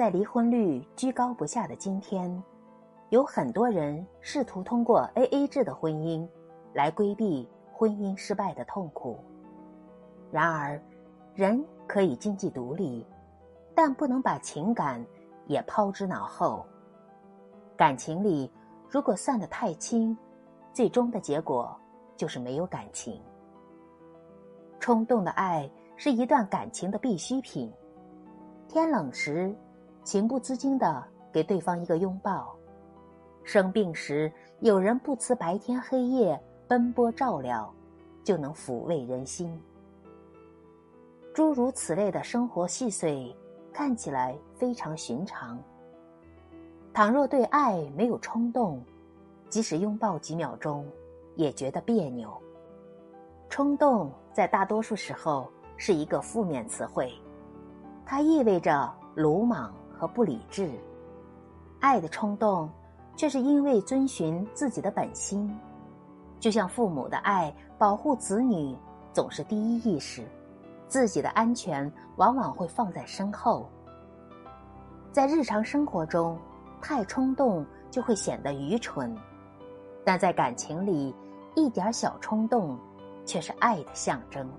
在离婚率居高不下的今天，有很多人试图通过 A A 制的婚姻来规避婚姻失败的痛苦。然而，人可以经济独立，但不能把情感也抛之脑后。感情里如果算得太轻，最终的结果就是没有感情。冲动的爱是一段感情的必需品。天冷时，情不自禁的给对方一个拥抱；生病时，有人不辞白天黑夜奔波照料，就能抚慰人心。诸如此类的生活细碎，看起来非常寻常。倘若对爱没有冲动，即使拥抱几秒钟，也觉得别扭。冲动在大多数时候是一个负面词汇，它意味着鲁莽和不理智。爱的冲动，却是因为遵循自己的本心，就像父母的爱，保护子女总是第一意识。自己的安全往往会放在身后。在日常生活中，太冲动就会显得愚蠢，但在感情里，一点小冲动却是爱的象征。